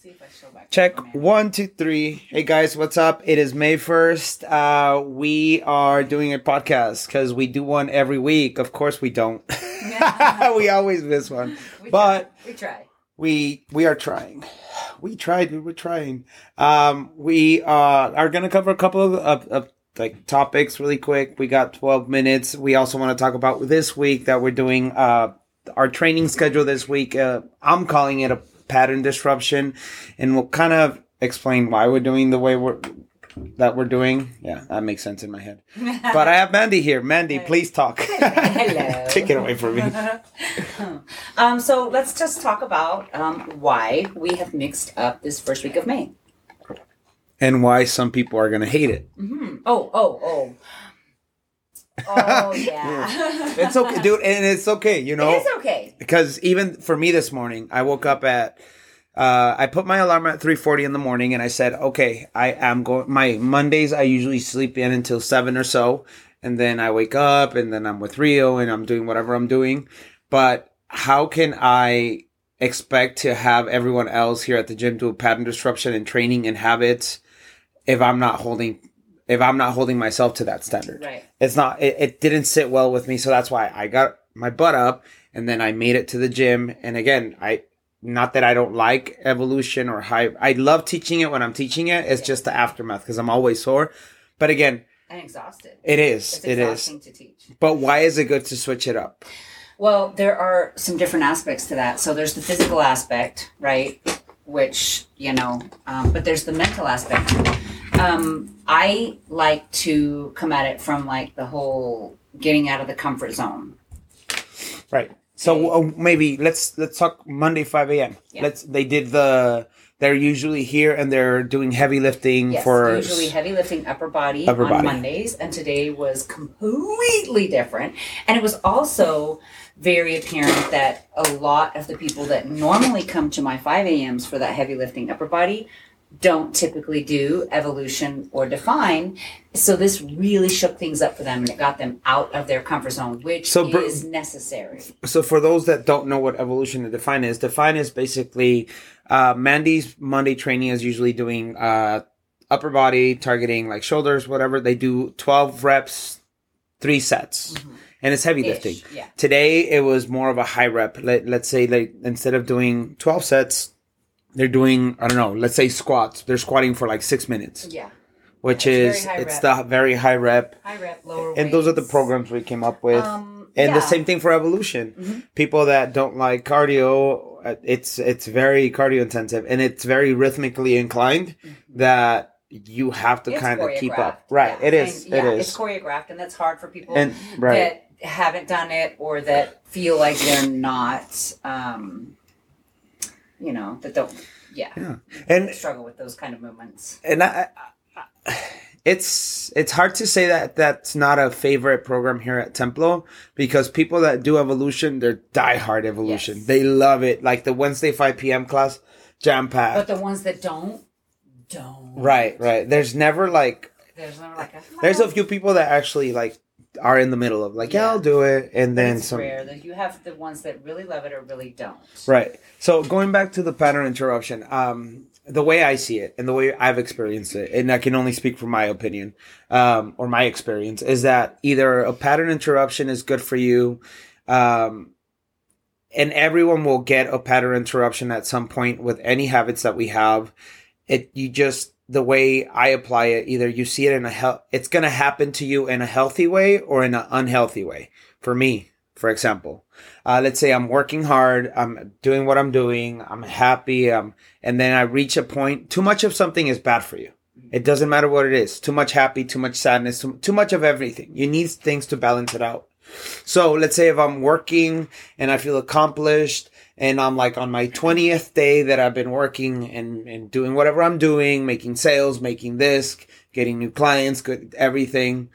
see if I show back. Check up on there. one, two, three. Hey guys, what's up? It is May 1st. Uh, we are doing a podcast because we do one every week. Of course we don't. we always miss one. We but try. we try. we we are trying. We tried. We're trying. Um, we uh, are going to cover a couple of, of, of like topics really quick. We got 12 minutes. We also want to talk about this week that we're doing uh, our training schedule this week. Uh, I'm calling it a pattern disruption, and we'll kind of explain why we're doing the way we're that we're doing. Yeah, that makes sense in my head. But I have Mandy here. Mandy, please talk. Hello. Take it away from me. Um, so let's just talk about um, why we have mixed up this first week of May. And why some people are going to hate it. hmm Oh, oh, oh. Oh, yeah. It's okay, dude, and it's okay, you know. It is okay. Because even for me this morning, I woke up at uh, I put my alarm at 3:40 in the morning and I said, "Okay, I am going my Mondays I usually sleep in until 7 or so and then I wake up and then I'm with Rio and I'm doing whatever I'm doing. But how can I expect to have everyone else here at the gym do a pattern disruption and training and habits if I'm not holding if I'm not holding myself to that standard? Right. it's not it, it didn't sit well with me so that's why i got my butt up and then i made it to the gym and again i not that i don't like evolution or high i love teaching it when i'm teaching it it's Yeah. just the aftermath because i'm always sore but again And exhausted. it is It's it is to teach. but why is it good to switch it up Well, there are some different aspects to that. So there's the physical aspect, right? Which, you know, um, but there's the mental aspect. Um, I like to come at it from like the whole getting out of the comfort zone. right so uh, maybe let's let's talk monday 5 a.m Yeah. let's they did the they're usually here and they're doing heavy lifting Yes, for usually heavy lifting upper body Upper on body. Mondays, and today was completely different. And it was also very apparent that a lot of the people that normally come to my 5 a.m.s for that heavy lifting upper body don't typically do evolution or define. So this really shook things up for them and it got them out of their comfort zone, which So, is necessary. so for those that don't know what evolution and define is, define is basically uh, Mandy's Monday training is usually doing uh, upper body targeting like shoulders, whatever. They do twelve reps, three sets, and it's heavy lifting. Mm-hmm. Ish, yeah. Today it was more of a high rep. Let, let's say like instead of doing twelve sets, they're doing I don't know. Let's say squats. They're squatting for like six minutes, Yeah. which Yeah, is it's it's rep. the very high rep. High rep, lower And those are the programs we came up with. Um, And the same thing for evolution. Mhm. People that don't like cardio, uh, it's it's very cardio intensive and it's very rhythmically inclined that you have to It's kind of keep up. Right, yeah. it is. And, it yeah, is. It's choreographed, and that's hard for people and right. that haven't done it or that feel like they're not, um, you know, that don't, yeah, yeah. And struggle with those kind of movements. and I, I, it's it's hard to say that that's not a favorite program here at Templo because people that do evolution, they're diehard evolution. Yes. They love it. Like the Wednesday 5 p.m. class, jam packed. But the ones that don't, don't. Right, right. There's never like There's never like a. there's a few people that actually like are in the middle of like, yeah, Yeah. I'll do it, and then it's some. rare that you have the ones that really love it or really don't. Right. So going back to the pattern interruption, um, the way I see it and the way I've experienced it, and I can only speak from my opinion, um, or my experience, is that either a pattern interruption is good for you, um, and everyone will get a pattern interruption at some point with any habits that we have. It you just the way I apply it, either you see it in a hel- it's going to happen to you in a healthy way or in an unhealthy way. For me, for example, uh, let's say I'm working hard, I'm doing what I'm doing, I'm happy, um, and then I reach a point. Too much of something is bad for you. It doesn't matter what it is. Too much happy, too much sadness, too, too much of everything. You need things to balance it out. So let's say if I'm working and I feel accomplished and I'm like on my 20th day that I've been working and, and doing whatever I'm doing, making sales, making this, getting new clients, good, everything.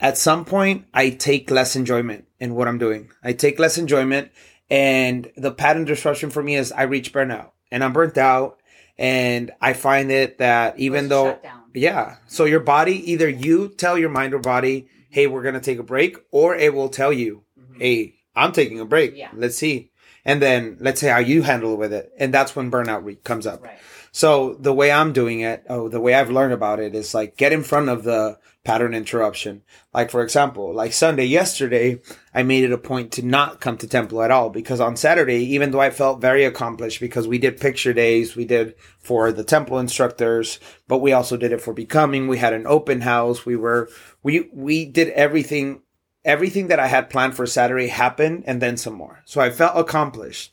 At some point, I take less enjoyment in what I'm doing. I take less enjoyment and the pattern disruption for me is I reach burnout and I'm burnt out and I find it that even though yeah. So your body, either you tell your mind or body, hey, we're going to take a break, or it will tell you, Mhm. hey, I'm taking a break. Yeah. Let's see. And then let's say how you handle with it, and that's when burnout re- comes up. Right. So the way I'm doing it, oh, the way I've learned about it is like get in front of the pattern interruption. Like for example, like Sunday yesterday, I made it a point to not come to Templo at all because on Saturday, even though I felt very accomplished because we did picture days, we did for the Templo instructors, but we also did it for becoming. We had an open house. We were, we, we did everything, everything that I had planned for Saturday happened and then some more. So I felt accomplished.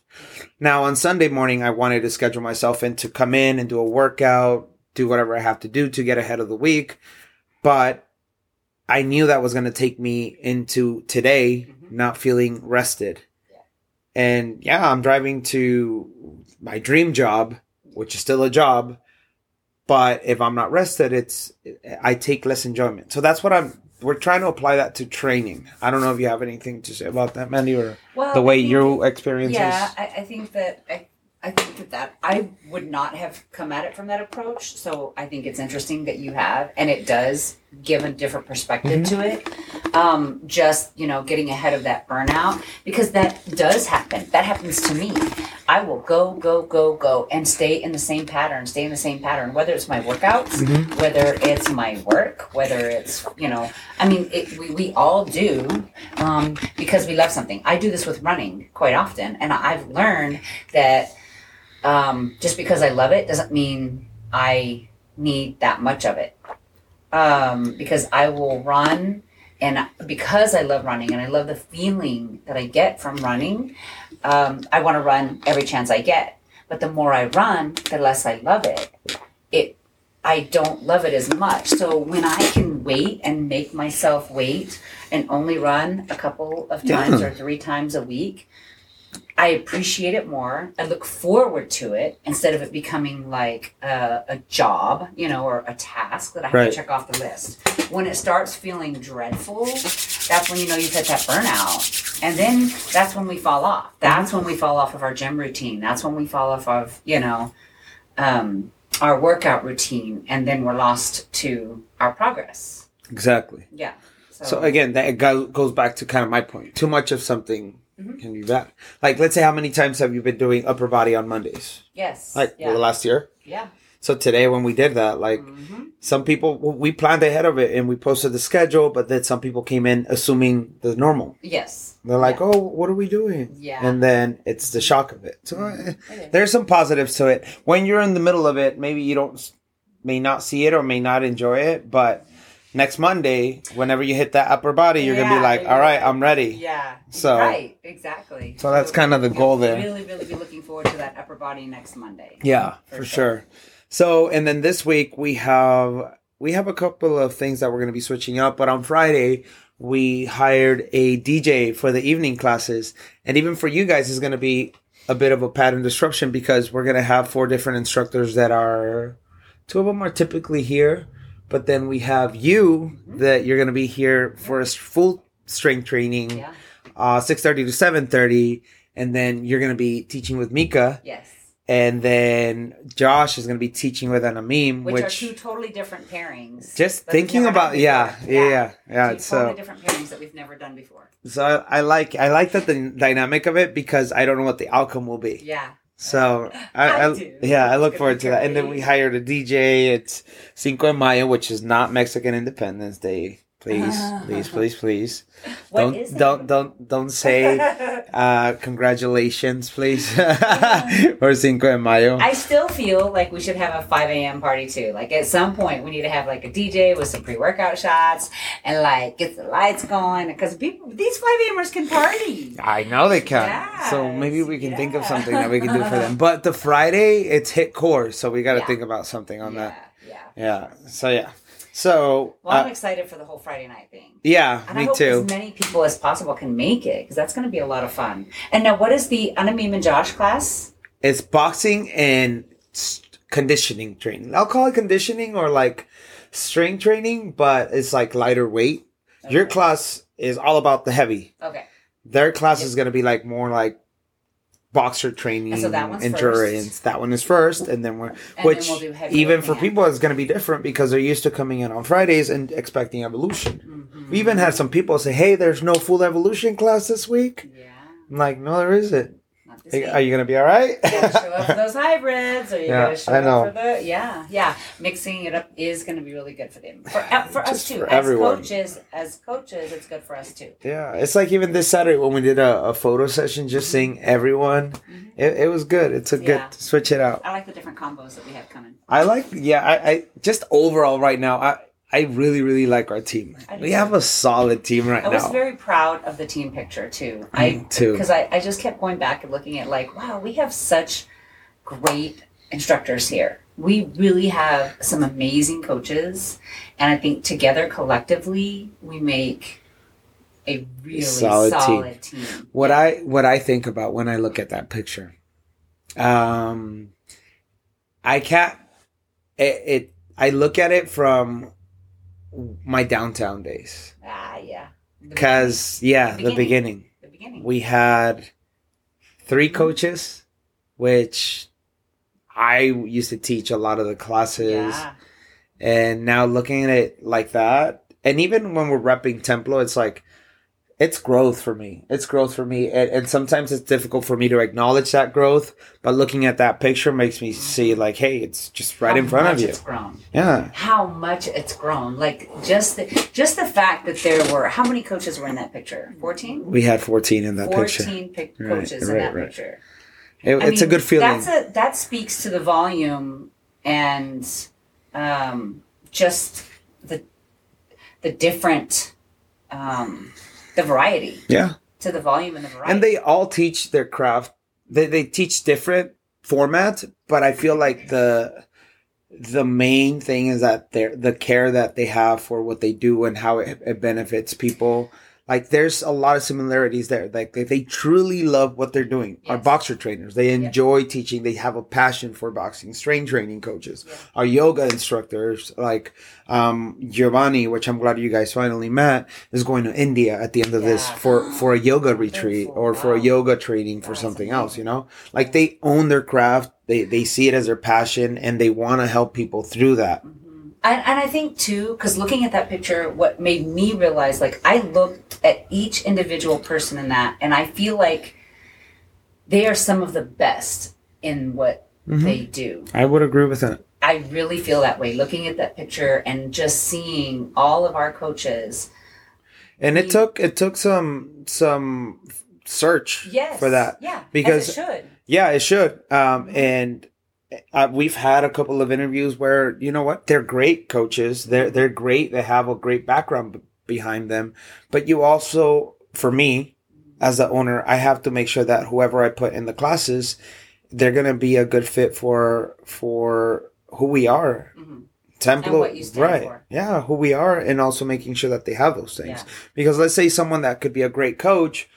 Now on Sunday morning, I wanted to schedule myself in to come in and do a workout, do whatever I have to do to get ahead of the week. But I knew that was going to take me into today Mhm. not feeling rested. Yeah. And yeah, I'm driving to my dream job, which is still a job. But if I'm not rested, it's, I take less enjoyment. So that's what I'm, we're trying to apply that to training. I don't know if you have anything to say about that, Mandy, or Well, the way think your experience Yeah, is. I, I think that I, I think that that I would not have come at it from that approach. So I think it's interesting that you have, and it does give a different perspective Mm-hmm. to it. Um, just you know, getting ahead of that burnout because that does happen. That happens to me. I will go, go, go, go, and stay in the same pattern, stay in the same pattern. Whether it's my workouts, Mm-hmm. whether it's my work, whether it's you know, I mean, it, we we all do um, because we love something. I do this with running quite often, and I've learned that um, just because I love it doesn't mean I need that much of it. Um, because I will run, and because I love running and I love the feeling that I get from running, um, I want to run every chance I get. But the more I run, the less I love it. It I don't love it as much. So when I can wait and make myself wait and only run a couple of times Yeah. or three times a week, I appreciate it more. I look forward to it instead of it becoming like a, a job, you know, or a task that I have Right. to check off the list. When it starts feeling dreadful, that's when you know you've hit that burnout. And then that's when we fall off. That's when we fall off of our gym routine. That's when we fall off of, you know, um, our workout routine. And then we're lost to our progress. Exactly. Yeah. So again, that goes back to kind of my point. Too much of something Mhm. can be bad. Like, let's say, how many times have you been doing upper body on Mondays? yes. Like yeah. well, the last year. yeah. So today, when we did that, like Mhm. some people, we planned ahead of it and we posted the schedule, but then some people came in assuming the normal. Yes. They're like, "Oh, what are we doing?" Yeah. And then it's the shock of it. So eh, It is. there's some positives to it. When you're in the middle of it, maybe you don't, may not see it or may not enjoy it, but next Monday, whenever you hit that upper body, you're gonna be like, "All right. I'm ready." Yeah. So- right, exactly. So that's kind of the yeah, goal there. Really, really be looking forward to that upper body next Monday. Yeah, For for, sure. sure. So, and then this week we have we have a couple of things that we're going to be switching up. But on Friday we hired a DJ for the evening classes, and even for you guys is going to be a bit of a pattern disruption because we're going to have four different instructors that are two of them are typically here, but then we have you that you're going to be here for a full strength training, Yeah. uh, six thirty to seven thirty, and then you're going to be teaching with Mika Yes. and then Josh is going to be teaching with Anamim, Which, which, are two totally different pairings. just thinking about, yeah, yeah, yeah, yeah. Two So, totally different pairings that we've never done before. so I, I like, I like that the dynamic of it because I don't know what the outcome will be. Yeah. So, I, I I, yeah, I look forward to that. And then we hired a DJ. It's Cinco de Mayo, which is not Mexican Independence Day. Please, please, please, please. What don't, is it? don't, don't, don't say uh, congratulations, please, or Cinco de Mayo. I still feel like we should have a 5 a.m. party too. Like at some point, we need to have like a DJ with some pre-workout shots and like get the lights going because people, these 5 a.m.ers can party. I know they can. so maybe we can think of something that we can do for them. But the Friday, it's hit core, so we got to Yeah. think about something on yeah, that. yeah. Yeah. So yeah. So Well, I'm uh, excited for the whole Friday night thing. yeah, And I me hope too. as many people as possible can make it because that's going to be a lot of fun. And now, what is the Anamim and Josh class? It's boxing and conditioning training. I'll call it conditioning or like strength training, but it's like lighter weight. Your class is all about the heavy. Okay. Their class Yep. is going to be like more like boxer training, And so that endurance. first. That one is first, and then we're then which we'll do even for people it's going to be different because they're used to coming in on Fridays and expecting evolution. Mhm. We even had some people say, "Hey, there's no full evolution class this week." Yeah. I'm like, "No, there isn't." Not this Hey. Are you gonna be all right? Show up for those hybrids, or you Yeah, gotta show I know. up for the yeah, yeah. Mixing it up is going to be really good for them, for, uh, for us too. for as everyone. coaches, as coaches, it's good for us too. Yeah, it's like even this Saturday when we did a, a photo session, just seeing everyone. It, it was good. It's a good Mm-hmm. Switch it out. I like the different combos that we have coming. I like, yeah, I, I just overall right now, I I really really like our team. We have a solid team right now. I was now. very proud of the team picture too. I too. because I, I just kept going back and looking at like, wow, we have such great instructors here. We really have some amazing coaches, and I think together collectively we make a really Solid solid, team. team. what I what I think about when I look at that picture, um, I can't. It, it I look at it from my downtown days Ah, yeah. Because yeah, the beginning. beginning. beginning. the beginning. we had three Mm-hmm. coaches, which I used to teach a lot of the classes. yeah. And now looking at it like that, and even when we're repping Templo, it's like, it's growth for me. It's growth for me. And, and sometimes it's difficult for me to acknowledge that growth. But looking at that picture makes me see, like, hey, it's just right How in front of you. It's grown. Yeah. How much it's grown. Like just the, just the fact that there were how many coaches were in that picture? Fourteen. We had 14 in that picture. Fourteen pic- Right, coaches in that right. picture. It, it's a good feeling. That's a that speaks to the volume and um, just the the different um, the variety yeah. to the volume and the variety. and they all teach their craft they, they teach different formats but i feel like the the main thing is that they're the care that they have for what they do and how it, it benefits people like there's a lot of similarities there. Like they, they truly love what they're doing. Our Yes. boxer trainers. They enjoy teaching. They have a passion for boxing. Strength training coaches. Our yoga instructors. Like um giovanni which i'm glad you guys finally met is going to india at the end of this for for a yoga retreat or for a yoga training for That's something amazing. else you know? Like they own their craft. They they see it as their passion and they want to help people through that And, and I think too, because looking at that picture, what made me realize, like, I looked at each individual person in that, and I feel like they are some of the best in what Mm-hmm. they do. i would agree with that I really feel that way. Looking at that picture and just seeing all of our coaches. and it We- took it took some some search Yes. for that Yeah. because- it should. Yeah, it should. Um, and uh, we've had a couple of interviews where you know what they're great coaches. They're they're great. They have a great background b- behind them. But you also, for me, as the owner, I have to make sure that whoever I put in the classes, they're gonna be a good fit for for who we are. Mhm. Templo, And what you stand right? for. Yeah, who we are, and also making sure that they have those things. Yeah. Because let's say someone that could be a great coach,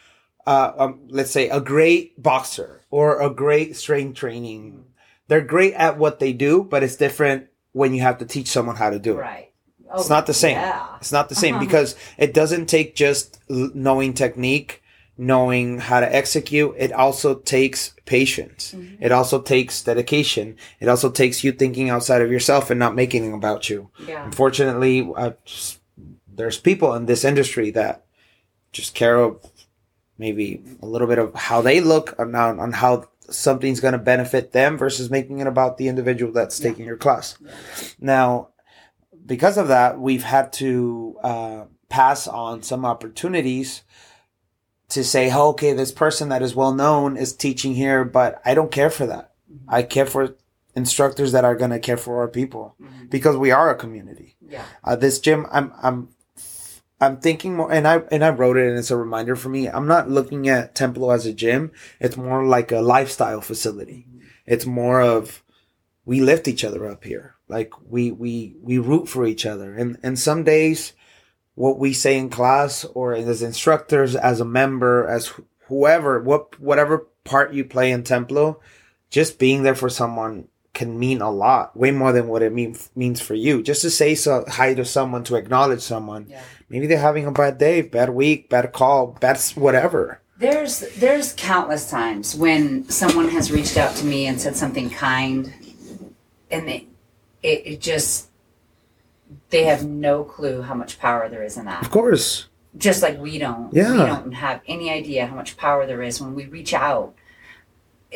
uh, um, let's say a great boxer or a great strength training. They're great at what they do, but it's different when you have to teach someone how to do it. Right. It's Oh, not the same. Yeah. It's not the same Uh-huh. because it doesn't take just knowing technique, knowing how to execute. It also takes patience. Mm-hmm. It also takes dedication. It also takes you thinking outside of yourself and not making it about you. Yeah. Unfortunately, just- there's people in this industry that just care of maybe a little bit of how they look on, on on how something's going to benefit them versus making it about the individual that's Yeah. taking your class. Now, because of that, we've had to uh, pass on some opportunities to say, oh, okay, this person that is well known is teaching here, but I don't care for that. I care for instructors that are going to care for our people Mhm. because we are a community. Yeah. Uh, this gym, I'm, I'm, I'm thinking more, and I and I wrote it, and it's a reminder for me. I'm not looking at Templo as a gym. It's more like a lifestyle facility. It's more of we lift each other up here. Like we we we root for each other, and and some days, what we say in class or as instructors, as a member, as whoever, what whatever part you play in Templo, just being there for someone can mean a lot, way more than what it mean, means for you. Just to say so, hi to someone, to acknowledge someone. Yeah. Maybe they're having a bad day, bad week, bad call, bad whatever. There's there's countless times when someone has reached out to me and said something kind, and they, it, it just they have no clue how much power there is in that. Of course. Just like we don't. Yeah. We don't have any idea how much power there is when we reach out.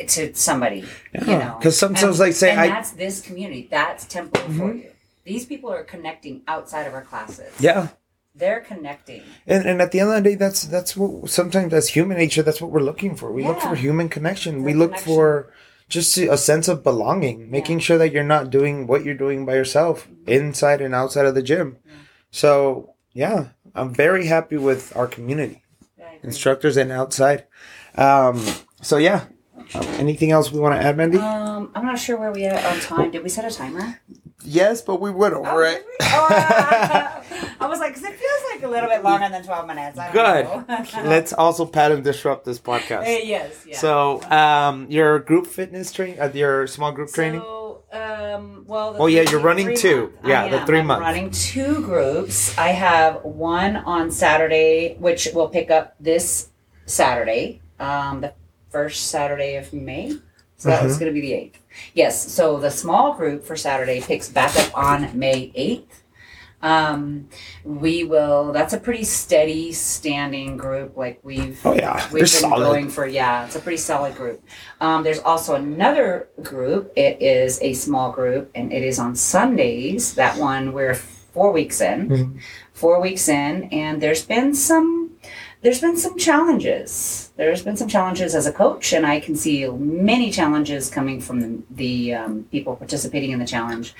To somebody. You know. Because sometimes, And- like, say and I- Mm-hmm. that's this community. That's Templo for you. These people are connecting outside of our classes. Yeah. they're connecting. And, and at the end of the day, that's that's what sometimes as human nature, that's what we're looking for. We look for human connection. For we look connection. for just a sense of belonging, making sure that you're not doing what you're doing by yourself, inside and outside of the gym. So yeah, I'm very happy with our community, instructors and outside. Um, so yeah, Um, anything else we want to add, Mandy? Um, I'm not sure where we are on time. Did we set a timer? yes, but we went over it. Oh, uh, I was like, 'cause it feels like a little bit longer than 12 minutes. I don't Good. know. Let's also pat and disrupt this podcast. Eh, yes. Yeah. So, um, your group fitness training, uh, your small group training. So, um, well, the Oh, yeah, you're running two. month. Yeah, the am. three I'm month. running two groups. I have one on Saturday, which will pick up this Saturday, um, the first Saturday of May. So that was Mm-hmm. going to be the eighth. Yes. So the small group for Saturday picks back up on May eighth. Um, we will. That's a pretty steady standing group. Like we've Oh yeah, We've they're been solid. going for yeah, it's a pretty solid group. Um, there's also another group. It is a small group, and it is on Sundays. That one we're four weeks in, Mhm. four weeks in, and there's been some, there's been some challenges. There's been some challenges as a coach, and I can see many challenges coming from the, the um, people participating in the challenge.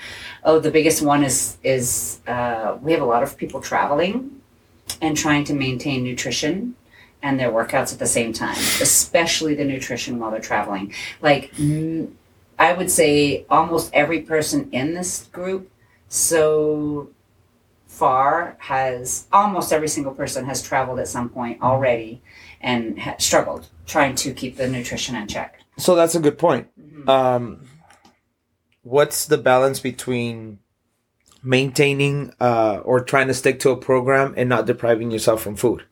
Oh, the biggest one is is uh, we have a lot of people traveling and trying to maintain nutrition and their workouts at the same time, especially the nutrition while they're traveling. Like, mm, I would say almost every person in this group so far has almost every single person has traveled at some point already and ha- struggled trying to keep the nutrition in check. So that's a good point. Mhm. Um, what's the balance between maintaining uh, or trying to stick to a program and not depriving yourself from food?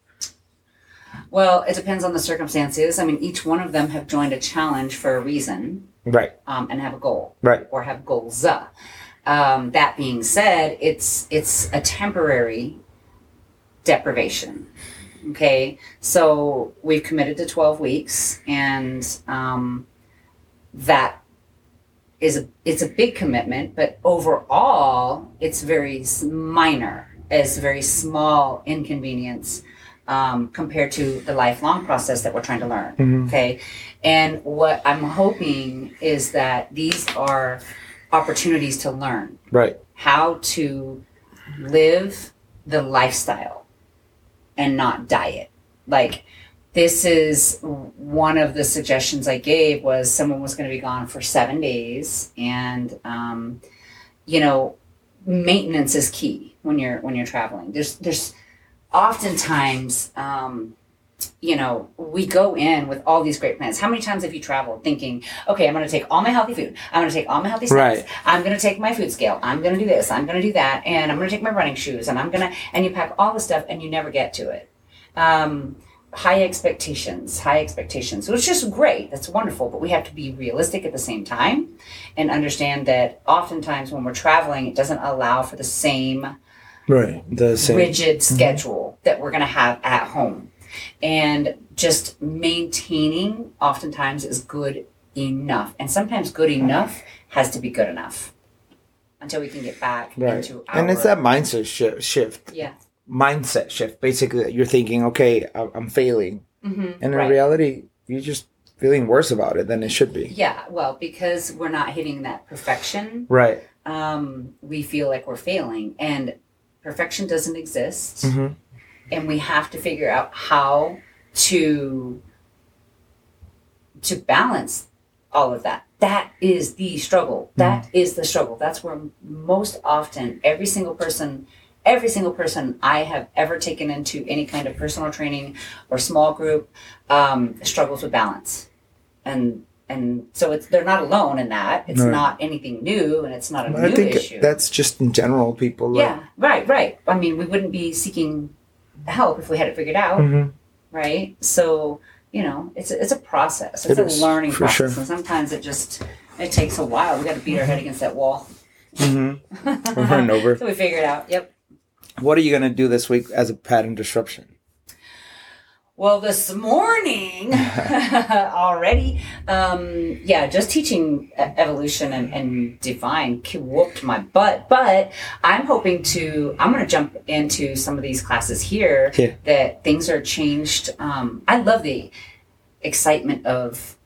Well, it depends on the circumstances. I mean, each one of them have joined a challenge for a reason Right, um, and have a goal. right, or have goals. Um, that being said, it's it's a temporary deprivation. Okay, so we've committed to twelve weeks, and um, that is a it's a big commitment. But overall, it's very minor. It's very small inconvenience um, compared to the lifelong process that we're trying to learn. Mhm. Okay, and what I'm hoping is that these are opportunities to learn right. how to live the lifestyle and not diet. Like this is one of the suggestions I gave was someone was going to be gone for seven days, and um, you know, maintenance is key when you're when you're traveling. There's there's oftentimes um, you know, we go in with all these great plans. How many times have you traveled thinking, okay, I'm going to take all my healthy food. I'm going to take all my healthy snacks. Right. I'm going to take my food scale. I'm going to do this. I'm going to do that. And I'm going to take my running shoes. And I'm going to, and you pack all the stuff and you never get to it. Um, high expectations, high expectations, It's just great. That's wonderful. But we have to be realistic at the same time and understand that oftentimes when we're traveling, it doesn't allow for the same Right. The same. rigid schedule that we're going to have at home. And just maintaining oftentimes is good enough. And sometimes good enough has to be good enough until we can get back Right. into our. And it's that mindset shift. shift. Yeah. Mindset shift. Basically, you're thinking, okay, I'm failing. Mm-hmm. And in reality, you're just feeling worse about it than it should be. Yeah. Well, because we're not hitting that perfection, Right. um, we feel like we're failing. And perfection doesn't exist. hmm and we have to figure out how to to balance all of that. That is the struggle. That is the struggle. That's where most often every single person every single person i have ever taken into any kind of personal training or small group um, struggles with balance. And and so it's they're not alone in that. It's not anything new and it's not a I new think issue. that's just in general people. Like, yeah, right, right. I mean, we wouldn't be seeking help if we had it figured out, Mhm. right? So, you know, it's a, it's a process. It's It a is, learning for process, sure. and sometimes it just it takes a while. We got to beat our head against that wall Mhm. Over and over. so we figure it out. Yep. What are you gonna do this week as a pattern disruption? Well, this morning already, um, yeah, just teaching evolution and, and define ki- whooped my butt. But I'm hoping to, I'm going to jump into some of these classes here Yeah. that things are changed. Um, I love the excitement of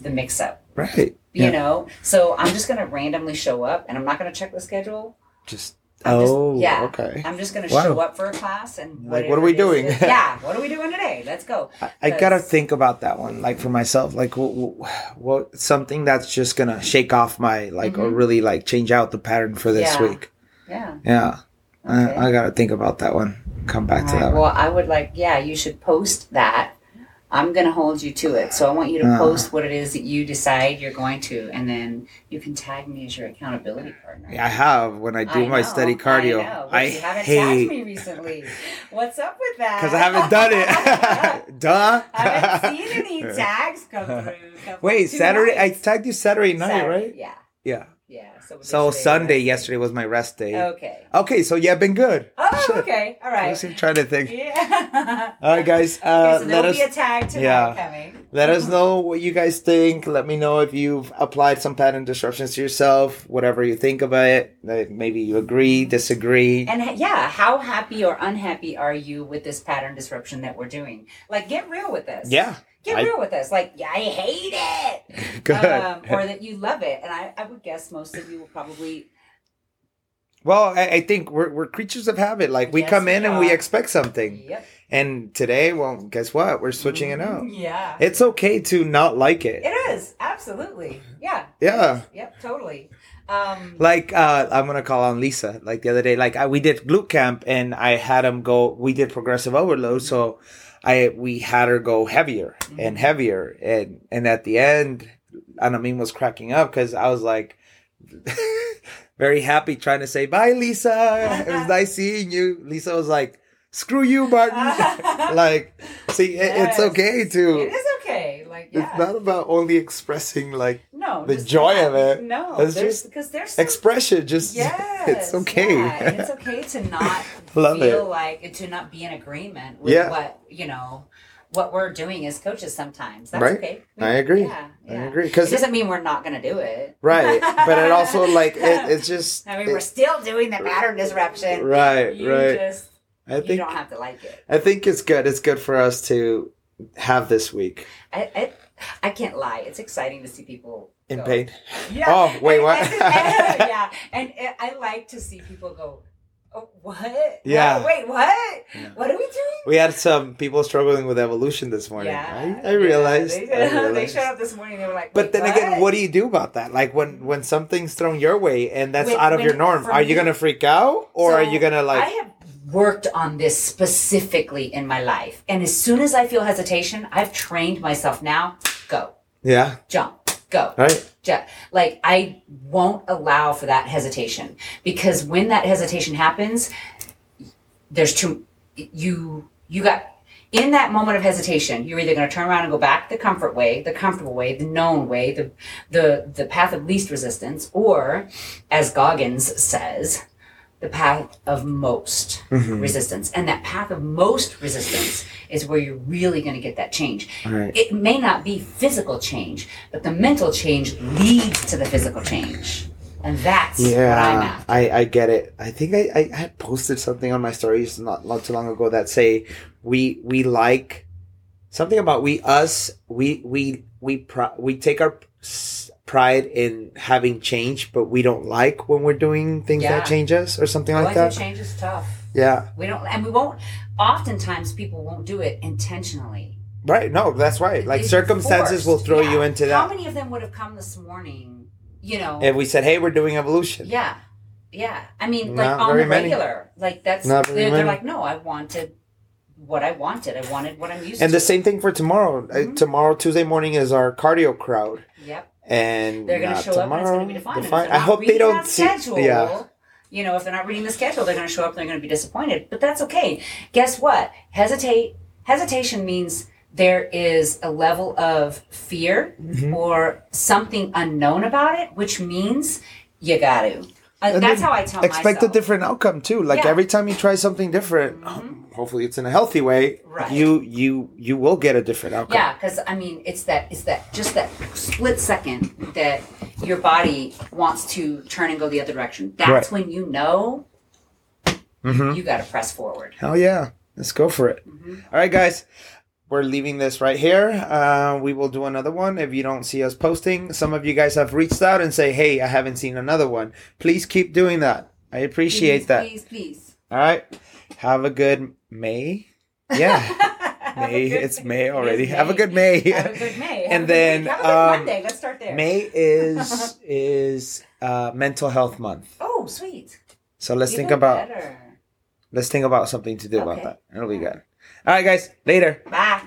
the mix up, Right. you Yeah. know? So I'm just going to randomly show up and I'm not going to check the schedule. Just I'm just- oh yeah. okay. I'm just going to Wow. show up for a class and Like, what are we doing? that- yeah, what are we doing today? Let's go. I, I gotta think about that one, like for myself, like what, what something that's just gonna shake off my like or really like change out the pattern for this Mm-hmm. Yeah. week. Yeah. Yeah, Okay. I, I gotta think about that one. Come back to All right, that one. Well, I would like, yeah, you should post that. I'm going to hold you to it. So I want you to Uh. post what it is that you decide you're going to, and then you can tag me as your accountability partner. I have when I do I my know, steady cardio. I, know, I, you haven't tagged hate me recently. What's up with that? because I haven't done it. Duh. I haven't seen any tags come through. Come Wait, Saturday. I tagged you Saturday night, Saturday, right? Yeah, Yeah. Yeah. So, So Sunday, yesterday was my rest day. Okay. Okay, so yeah, been good. Oh, Shit. okay. All right. I'm trying to think. Yeah. All right, guys. okay, Uh, so let us be a tag tonight yeah. coming. let us know what you guys think. Let me know if you've applied some pattern disruptions to yourself. Whatever you think about it. Maybe you agree, disagree. And yeah, how happy or unhappy are you with this pattern disruption that we're doing? Like, get real with this. Yeah. Get I- real with us. Like, yeah, I hate it. Good. Um, or that you love it. And I, I would guess most of you will probably. well, I, I think we're, we're creatures of habit. Like we Yes, come in we and we expect something. Yep. And today, well, guess what? We're switching it out. Yeah. It's okay to not like it. It is. Absolutely. Yeah. Yeah. Yep, totally. Um, Like uh, I'm gonna call on Lisa. Like the other day, like I, we did glute camp, and I had him go. We did progressive overload, so I we had her go heavier mm-hmm. and heavier, and and at the end, Anamin was cracking up because I was like. very happy trying to say bye lisa it was nice seeing you lisa was like screw you martin like see it, it's okay to It is okay. Yeah. it's not about only expressing like no. the joy not- of it. No. It's just because there's some expression just Yes, it's okay yeah, it's okay to not Love feel it. like to not be in agreement with Yeah. what you know what we're doing as coaches. Sometimes that's Right. okay. I agree. Yeah, I yeah. agree, It 'cause- doesn't mean we're not going to do it. right but it also like it, it's just I mean, we're still doing the pattern disruption. right You right just i you don't have to like it. i think it's good it's good for us to have this week I, I I can't lie. It's exciting to see people in go. pain Yeah. Oh, wait, And- what? and- and- yeah, and, I like to see people go. Oh, what? Yeah. What? Wait, what? Yeah. What are we doing? we had some people struggling with evolution this morning Yeah, I, I realized, Yeah, I they, they showed up this morning. They were like, but "Wait, then again what do you do about that like when when something's thrown your way and that's When- out of your norm are you gonna freak out or are you gonna like I have worked on this specifically in my life, and as soon as I feel hesitation, I've trained myself. Now, go, yeah jump, go. right Ju- Like I won't allow for that hesitation because when that hesitation happens, there's too you you got in that moment of hesitation. You're either going to turn around and go back the comfort way, the comfortable way, the known way, the the the path of least resistance, or as Goggins says, the path of most mm-hmm. resistance. And that path of most resistance is where you're really going to get that change. Right. It may not be physical change, but the mental change leads to the physical change. And that's what I'm Yeah. I, I get it. I think I, I had posted something on my stories not not too long ago that say we we like something about we us we we we pri- we take our pride in having change, but we don't like when we're doing things Yeah. that change us or something like that. change is tough. Yeah, We don't, and we won't. Oftentimes, people won't do it intentionally. right. No, that's right. Like It's circumstances forced. will throw Yeah. you into that. How many of them would have come this morning? You know, If we said, "Hey, we're doing evolution," Yeah, yeah. I mean, like Not on the many. regular, like that's they're, they're like, no, I wanted what I wanted. I wanted what I'm used and to. the same thing for tomorrow. Uh, Mhm. tomorrow, Tuesday morning, is our cardio crowd. Yep, and they're going to not show up and it's going to be tomorrow. defined. And if Defined. they're I hope they don't see. schedule, Yeah, You know, if they're not reading the schedule, they're going to show up. They're going to be disappointed. But that's okay. Guess what? Hesitate. Hesitation means there is a level of fear Mm-hmm. or something unknown about it, which means you got to. Uh, that's how I tell expect myself. a different outcome too. Like Yeah. every time you try something different, Mhm. Hopefully it's in a healthy way, Right. you you you will get a different outcome. Yeah, because I mean, it's that it's that just that split second that your body wants to turn and go the other direction. That's Right. when you know Mhm. you got to press forward. Hell yeah. Let's go for it. All right, guys. We're leaving this right here. Uh, we will do another one if you don't see us posting. Some of you guys have reached out and say, hey, I haven't seen another one. Please keep doing that. I appreciate please, that. Please, please. All right. Have a good May. Yeah. May. It's May. May already. Have a good May. Have a good May. Have And then, week. have um, Monday. Let's start there. May is is uh, mental health month. Oh, sweet. So let's Even think about better. let's think about something to do about that. It'll be good. All right, guys. Later. Bye.